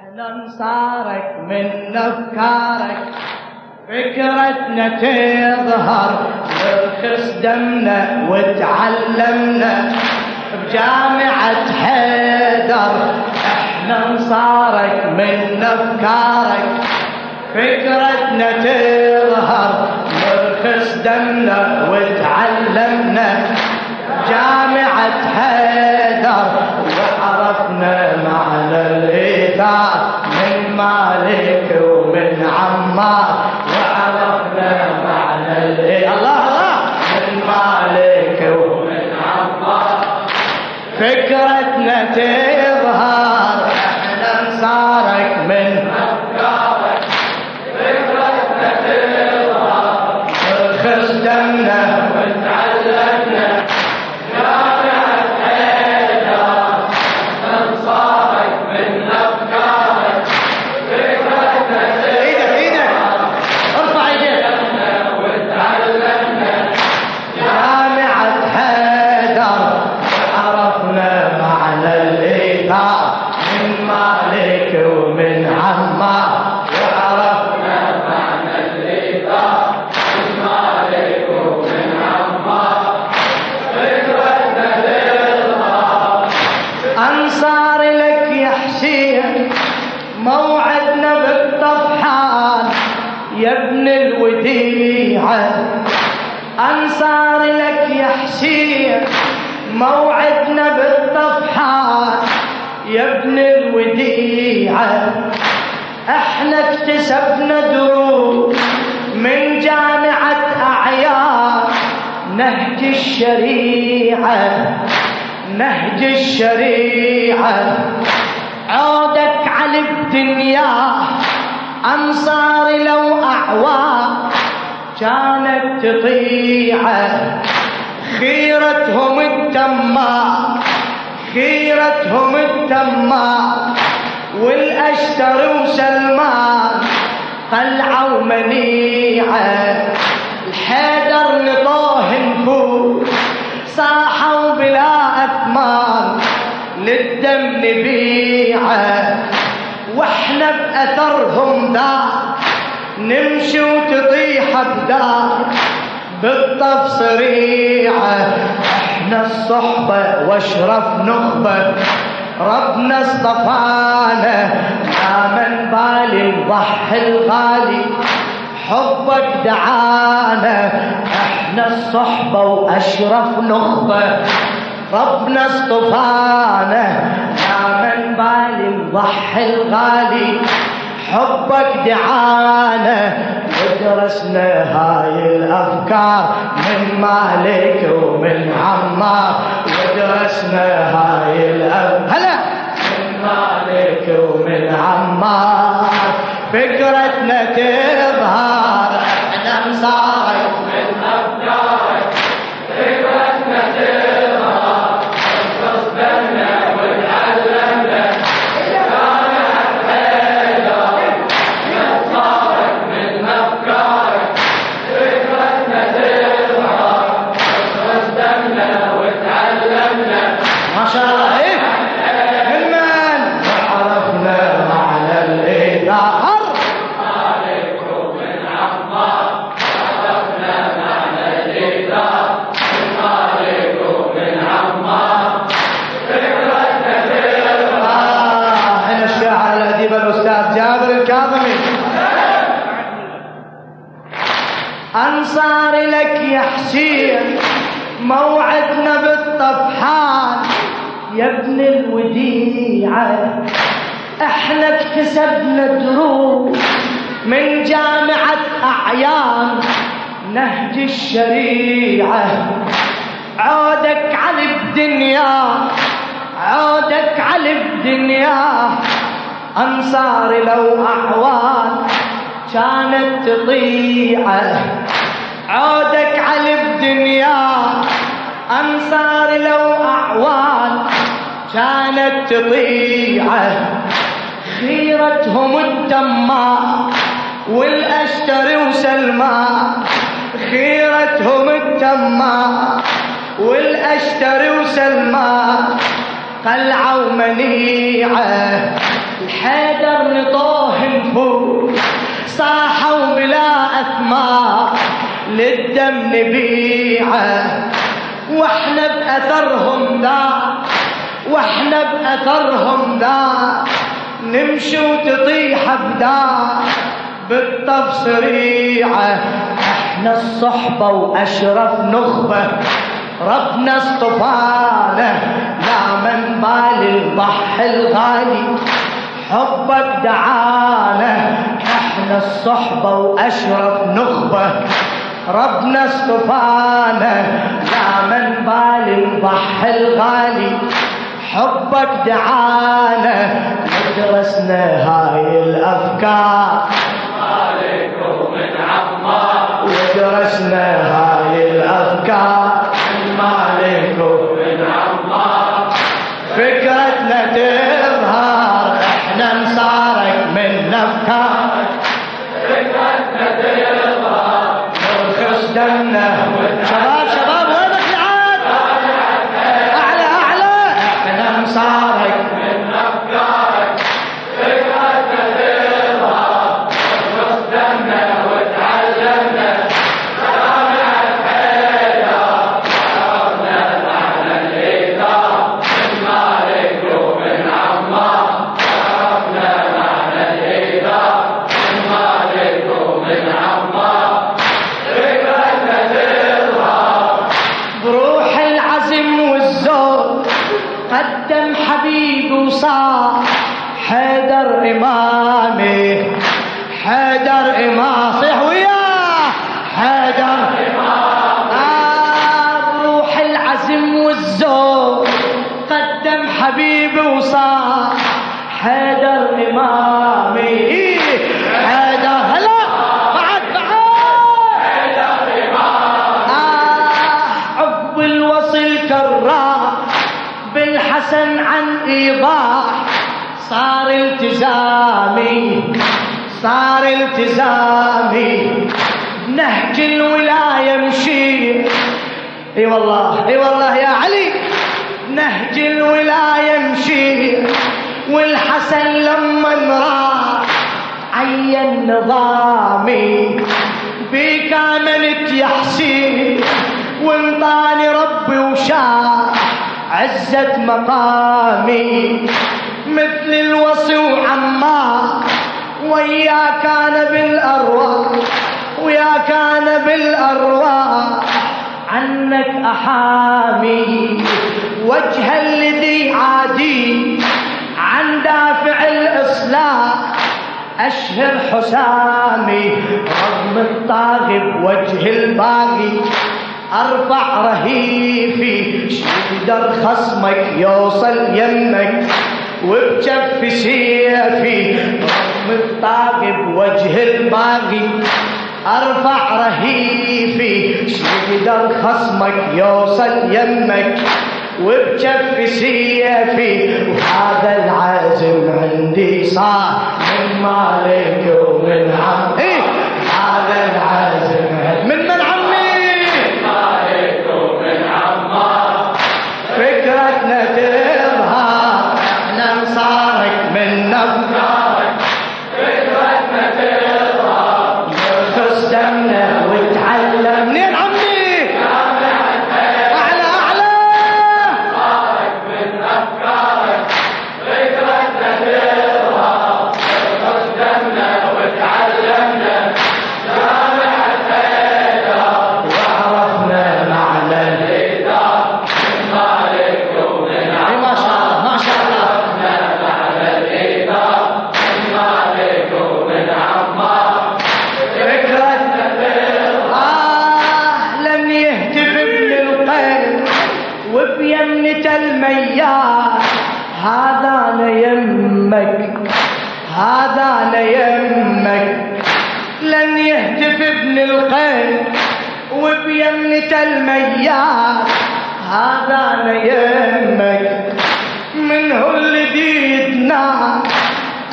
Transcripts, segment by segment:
إحنا انصارك من أفكارك. فكرتنا تظهر نرخص دمنا وتعلمنا. بجامعة حيدر إحنا انصارك من أفكارك. فكرتنا تظهر نرخص دمنا وتعلمنا. جامعة حيدر وعرفنا معنى الإيثار من مالك ومن عمار. وعرفنا معنى الله الله. من مالك ومن عمار. فكرتنا تظهر إحنا اكتسبنا دروس من جامعة أعيان نهج الشريعة نهج الشريعة. عودك على الدنيا أنصار لو أعوان كانت تطيعه خيرتهم التماء خيرتهم التماء والأشتر وسلمان طلعوا منيعة الحيدر نطوه نفوس صاحوا بلا أثمان. للدم نبيعه وإحنا بأثرهم ذا نمشي وتطيح أبدار بالطف صريعة إحنا الصحبة وأشرف نخبة. ربنا اصطفانا يا من بالي نضحي الغالي. حبك دعانا إحنا الصحبة واشرف نخبة. ربنا اصطفانا يا من بالي نضحي الغالي. حبك دعانا ودرسنا هاي الأفكار من مالك ومن عمار. ودرسنا هاي الأفكار هلا. من مالك ومن عمار. فكرتنا تظهر أعيان نهج الشريعة. عودك على الدنيا عودك على الدنيا. أنصار لو أعوان كانت تطيعه عودك على الدنيا أنصار لو أعوان كانت تطيعه خيرتهم الدماء والأشتر وسلمان خيرتهم الدماء والأشتر وسلمان قلعة ومنيعة الحيدر نطوه نفوس صاحوا بلا أثمار للدم نبيعة. وإحنا بأثرهم ذا وإحنا بأثرهم ذا. نمشي وتطيح بدا بالطف سريعة إحنا الصحبة وأشرف نخبة ربنا اصطفانا لا من بال الضح الغالي حبك دعانا إحنا الصحبة وأشرف نخبة ربنا اصطفانا لا من بال الضح الغالي حبك دعانا ودرسنا هاي الأفكار. من عمار ودرسنا هاي الافكار عليكم من عمار فكرتنا تظهر إحنا نصارك من افكار فكرتنا تظهر نرخص دمنا شباب شباب وينك العاد اعلى اعلى إحنا نصارك عن إيضاح صار التزامي صار التزامي. نهج الولاية مشي. إي والله إي والله يا علي. نهج الولاية مشي. والحسن لما راح عين نظامي. بيك امنت يا حسين وانطاني ربي وشاء. عزة مقامي مثل الوصي وعمار ويا كان بالارواح ويا كان بالارواح عنك أحامي وجه الذي عادي عن دافع الإصلاح أشهر حسامي رغم الطاغي بوجه الباقي أرفع رهيفي. شدر خصمك يوصل يمك. وبجف سيفي رغم الطاغي بوجه الباقي. أرفع رهيفي. شدر خصمك يوصل يمك. وبجف سيفي وهذا العزم عندي صار. من مالك ومن عم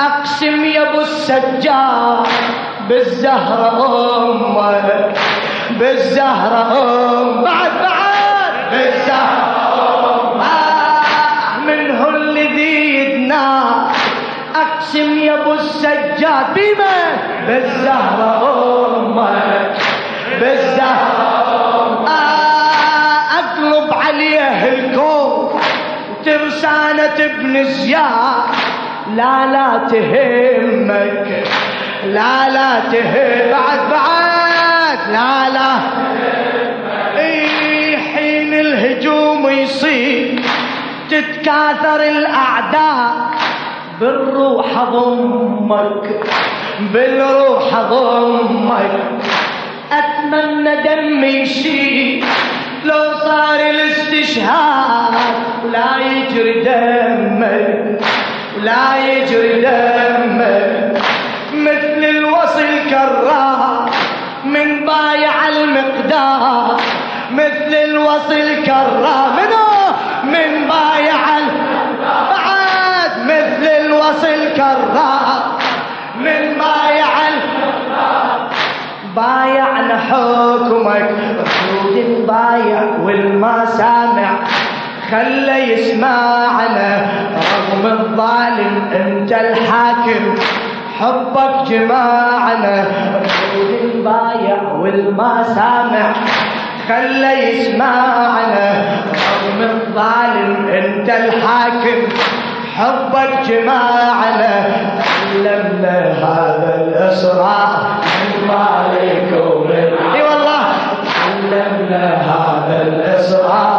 أقسم يا أبو السجاد بالزهرة أمك بالزهرة أم بعد بعد. بالزهرة آه من من هو الذي يدنا أقسم يا أبو السجاد بما بالزهرة أمك بالزهرة آه أقلب عليه الكون ترسانة ابن زياد. لا لا تهمك لا لا تهم بعد بعد لا لا إيه حين الهجوم يصير تتكاثر الأعداء بالروح ضمك بالروح ضمك. أتمنى دمي يشيل لو صار الاستشهاد لا يجري دمك. لا يجري دمك مثل الوصل كرار من بايع المقدار. مثل الوصل كرار منو؟ من بايع بعد مثل الوصل كرار من بايع بايعنا حكمك رسول بايع والما سامع. خلى يسمعنا رغم الظالم أنت الحاكم. حبك جماعنا رسول بايع والما سامع. خلى يسمعنا رغم الظالم أنت الحاكم. حبك جماعنا علمنا هذا الأسرار. من ومن إي والله. علمنا هذا الأسرار.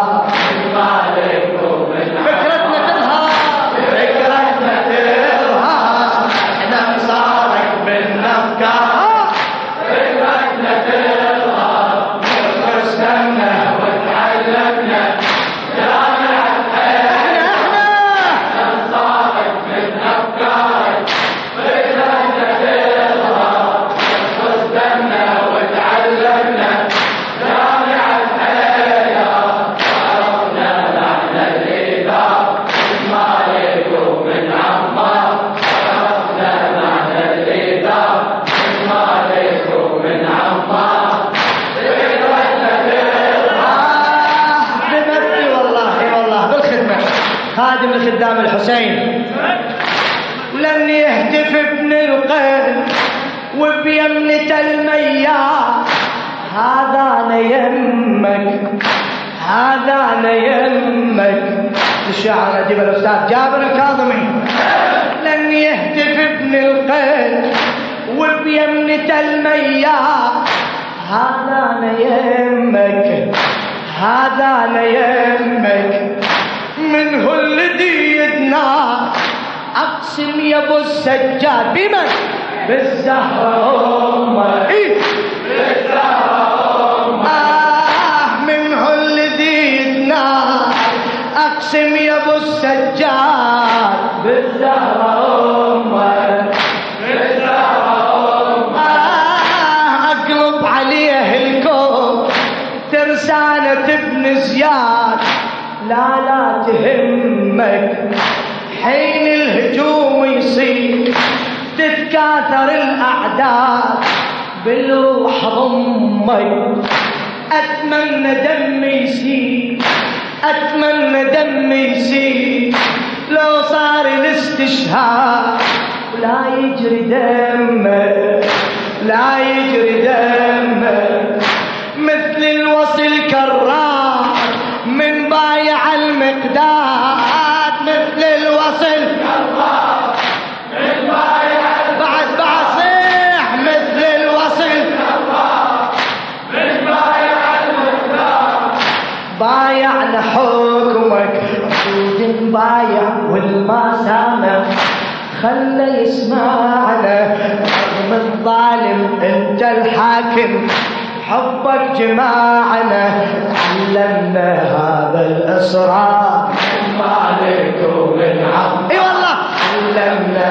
خادم لخدام الحسين. لن يهتف ابن القلب وبيمنة المياه. هذا أنا يمك هذا أنا يمك الشاعر اديب الأستاذ جابر الكاظمي. لن يهتف ابن القلب وبيمنة المياه. هذا أنا يمك هذا أنا يمك من هو الذي يدنا أقسم يا أبو السجاد بمن؟ بالزهرة أمك إيه؟ آه من هو الذي يدنا أقسم يا أبو السجاد. عليه الكون. ترسانة ابن زياد. لا لا تهمك حين الهجوم يصير تتكاثر الأعداء بالروح ضمك. أتمنى دمي يسيل أتمنى دمي يسيل لو صار الاستشهاد لا يجري دمك لا يجري دمك. مثل الوصل كرار من بايع المقداد مثل الوصل. بعد بعد صيح مثل الوصل. بايعنا حكمك رسول بايع والما سامع. خلى يسمعنا رغم الظالم أنت الحاكم. حبك جماعنا علمنا هذا الاسرار مالك ومن عم إي والله. علمنا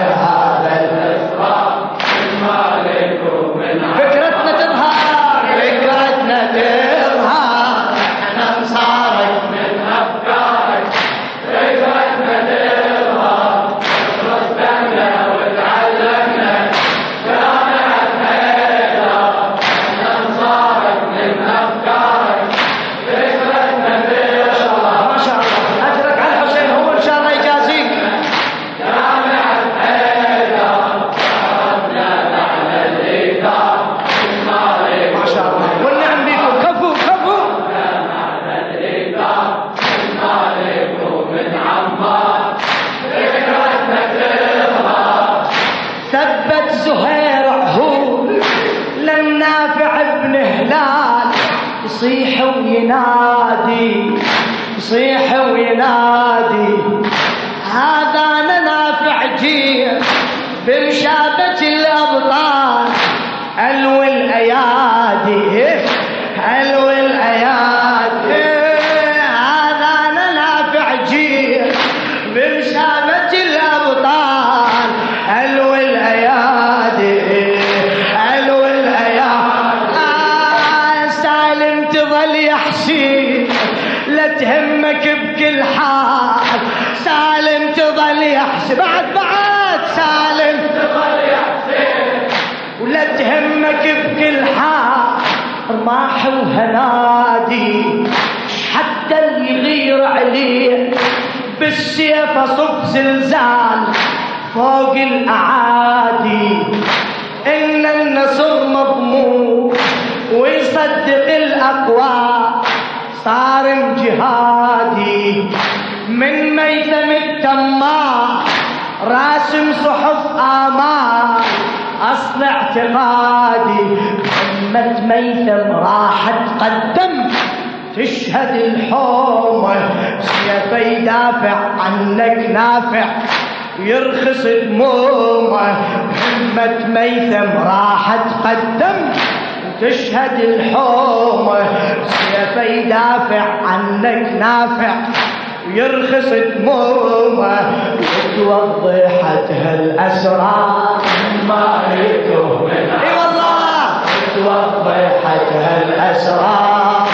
تظل يحشي لا تهمك بكل حال. سالم تظل يحشي. بعد بعد سالم تظل يحسين ولا تهمك بكل حال. رماح وهنادي. حتى اللي يغير عليه. بالسيف اصب زلزال. فوق الأعادي. إن النصر مضمون. ويصدق الأقوى صار جهادي من ميثم التمار راسم صحف آمال أصل اعتقادي أمة ميثم راح تقدم تشهد الحومة سيفي يدافع عنك نافع. يرخص دمومه همة ميثم راح تقدم تشهد الحومة. سيفي يدافع عنك نافع يرخص دمومة. وتوضحت هالاسرار ما ريته من إي والله! توضحت هالاسرار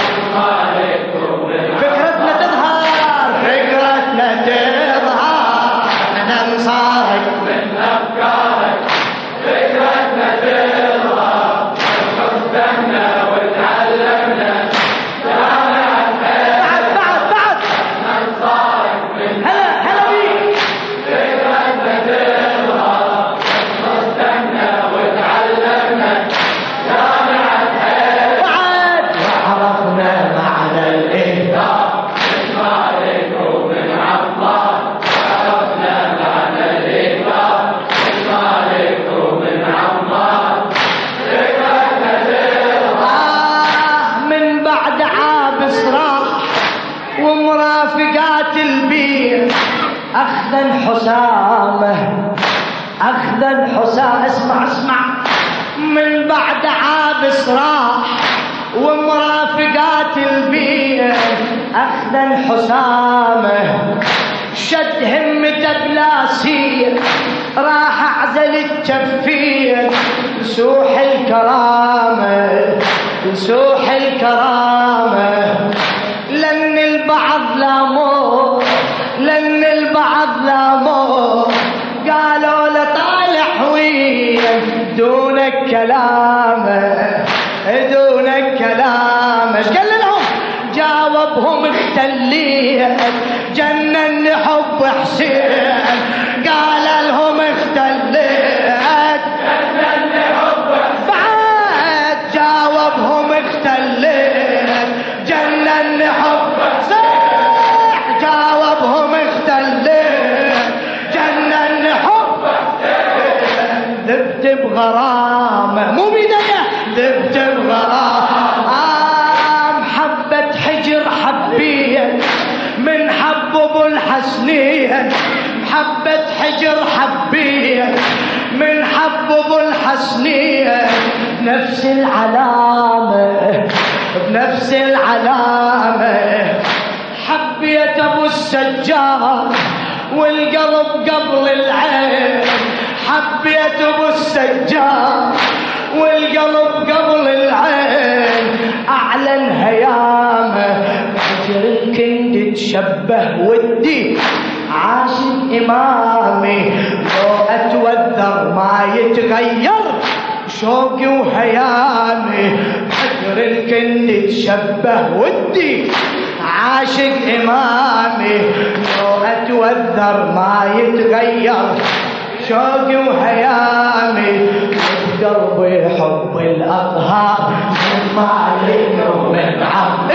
أخذا حسامة. أخذا حسام اسمع اسمع. من بعد عابس راح ومرافقات البير أخذا حسامة. شد همته بلا سير راح أعزل التفير سوح الكرامة. سوح الكرامة. لن البعض لامو لن البعض قالوا له طالع دونك كلامه دونك كلامه قال لهم؟ جاوبهم اختليت جنن حب حسين بغرامه مو بداية. ذبت بغرام حبة حجر حبيت من حب أبو الحسنين حبة حجر حبيت من حب أبو الحسنين نفس العلامة بنفس العلامة. حبيت أبو السجار والقلب قبل العين. حبيت أبو السجار والقلب قبل العين. أعلن هيامه حجر الكند تشبه ودي. عاشق إمامي لو أتوذر ما يتغير. شوقي وهيامي حجر الكند تشبه ودي. عاشق إمامي لو أتوذر ما يتغير. شوقي وهيامي قلبي حب الأطهار ما علينا من عم؟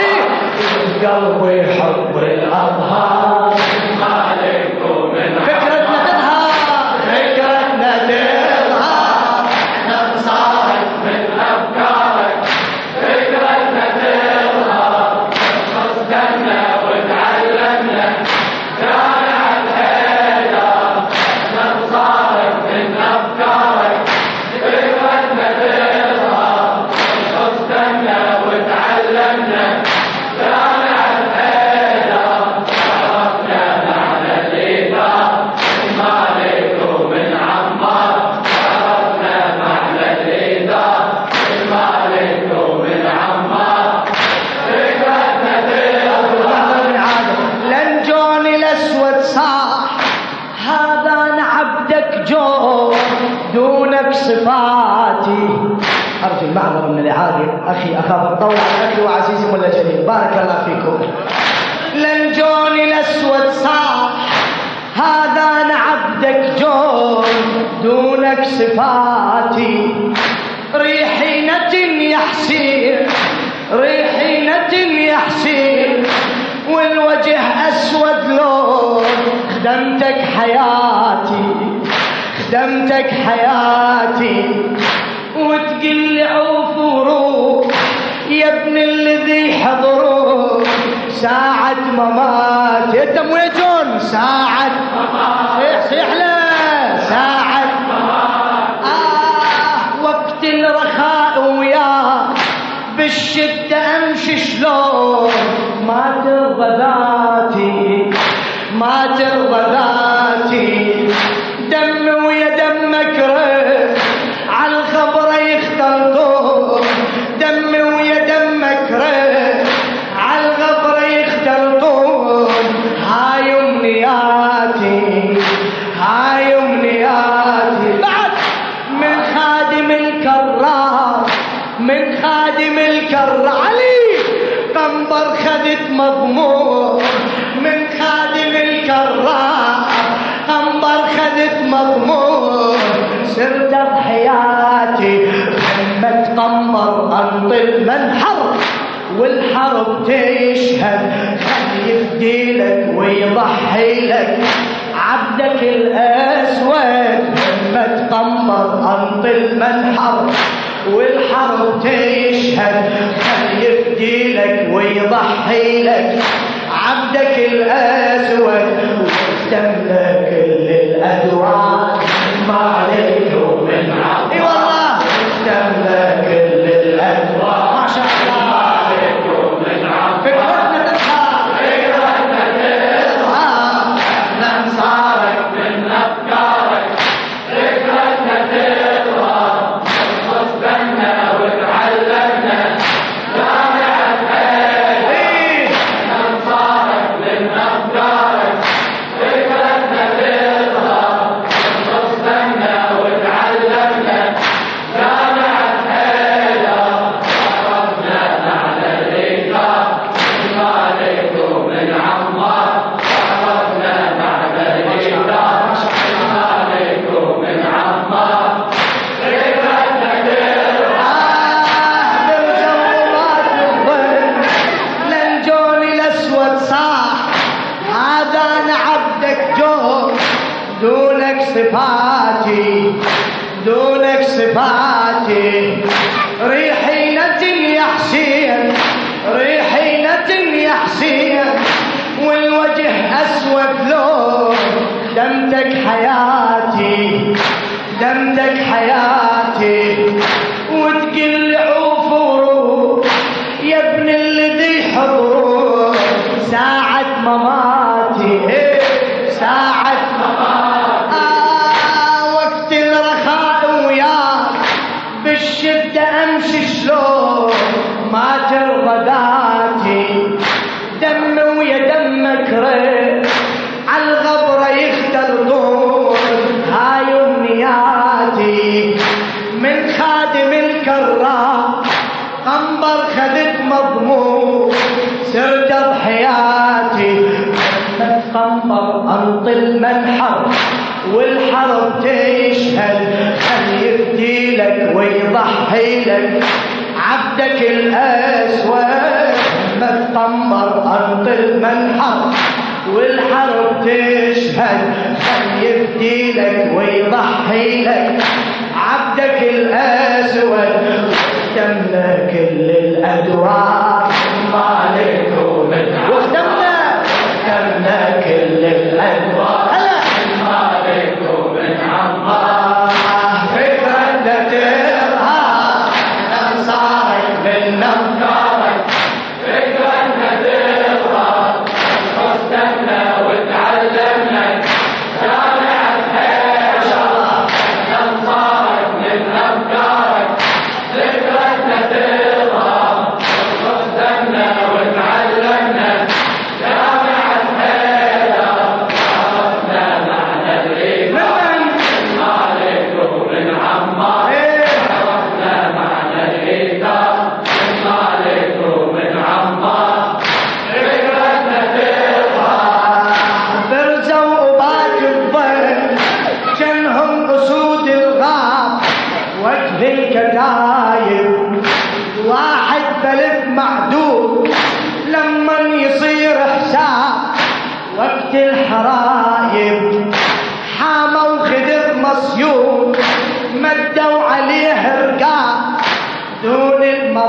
قلبي حب الأطهار لنجوني الأسود صار. هذا أنا عبدك جون دونك صفاتي. ريحينة يا حسين ريحينة يا حسين والوجه أسود لون خدمتك حياتي خدمتك حياتي. وتقل عوف وروح يا ابن الذي حضروك ساعة ممات يا دم ويجون ساعة صيح صيح له ساعة آه وقت الرخاء وياك بالشدة أمشي شلون؟ ما ترضى ذاتي. ما ترضى ذاتي. تشهد خلي يفدي لك ويضحي لك. عبدك الأسود همة قمر انط المنحر والحرب تشهد خلي يفدي لك ويضحي لك. عبدك الأسود صفاتي دونك صفاتي ريحينة يا حسين ريحينة يا حسين والوجه أسود لون دمتك حياتي دمتك حياتي. محمد قنبر انط المنحر والحرب تشهد خل يفدي لك ويضحي لك عبدك الأسود محمد قنبر انط المنحر والحرب تشهد خل يفدي لك ويضحي لك عبدك الأسود واختمنا كل الادوار ما عليكم من واختمنا كل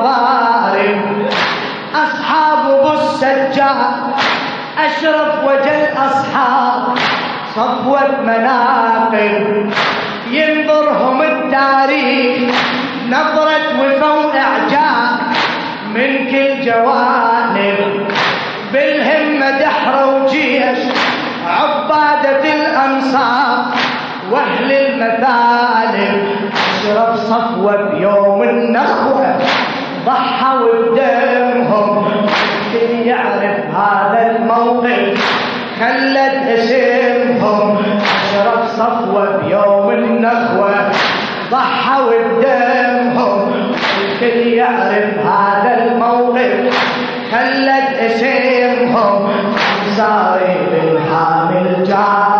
دون المضارب أصحاب السجاد أشرف وجه الأصحاب صفوة مناقب. ينظرهم التاريخ نظرة وفا وإعجاب من كل جوانب. بالهمة دحر وجيش عبادة الأنصار وأهل المثالب. أشرف صفوة بيوم النخوة. ضحوا بدمهم كل يعرف هذا الموقف خلت اسمهم اشرف صفوة بيوم النخوة. ضحوا بدمهم الكل يعرف هذا الموقف خلت اسمهم صاري بالحامل جار.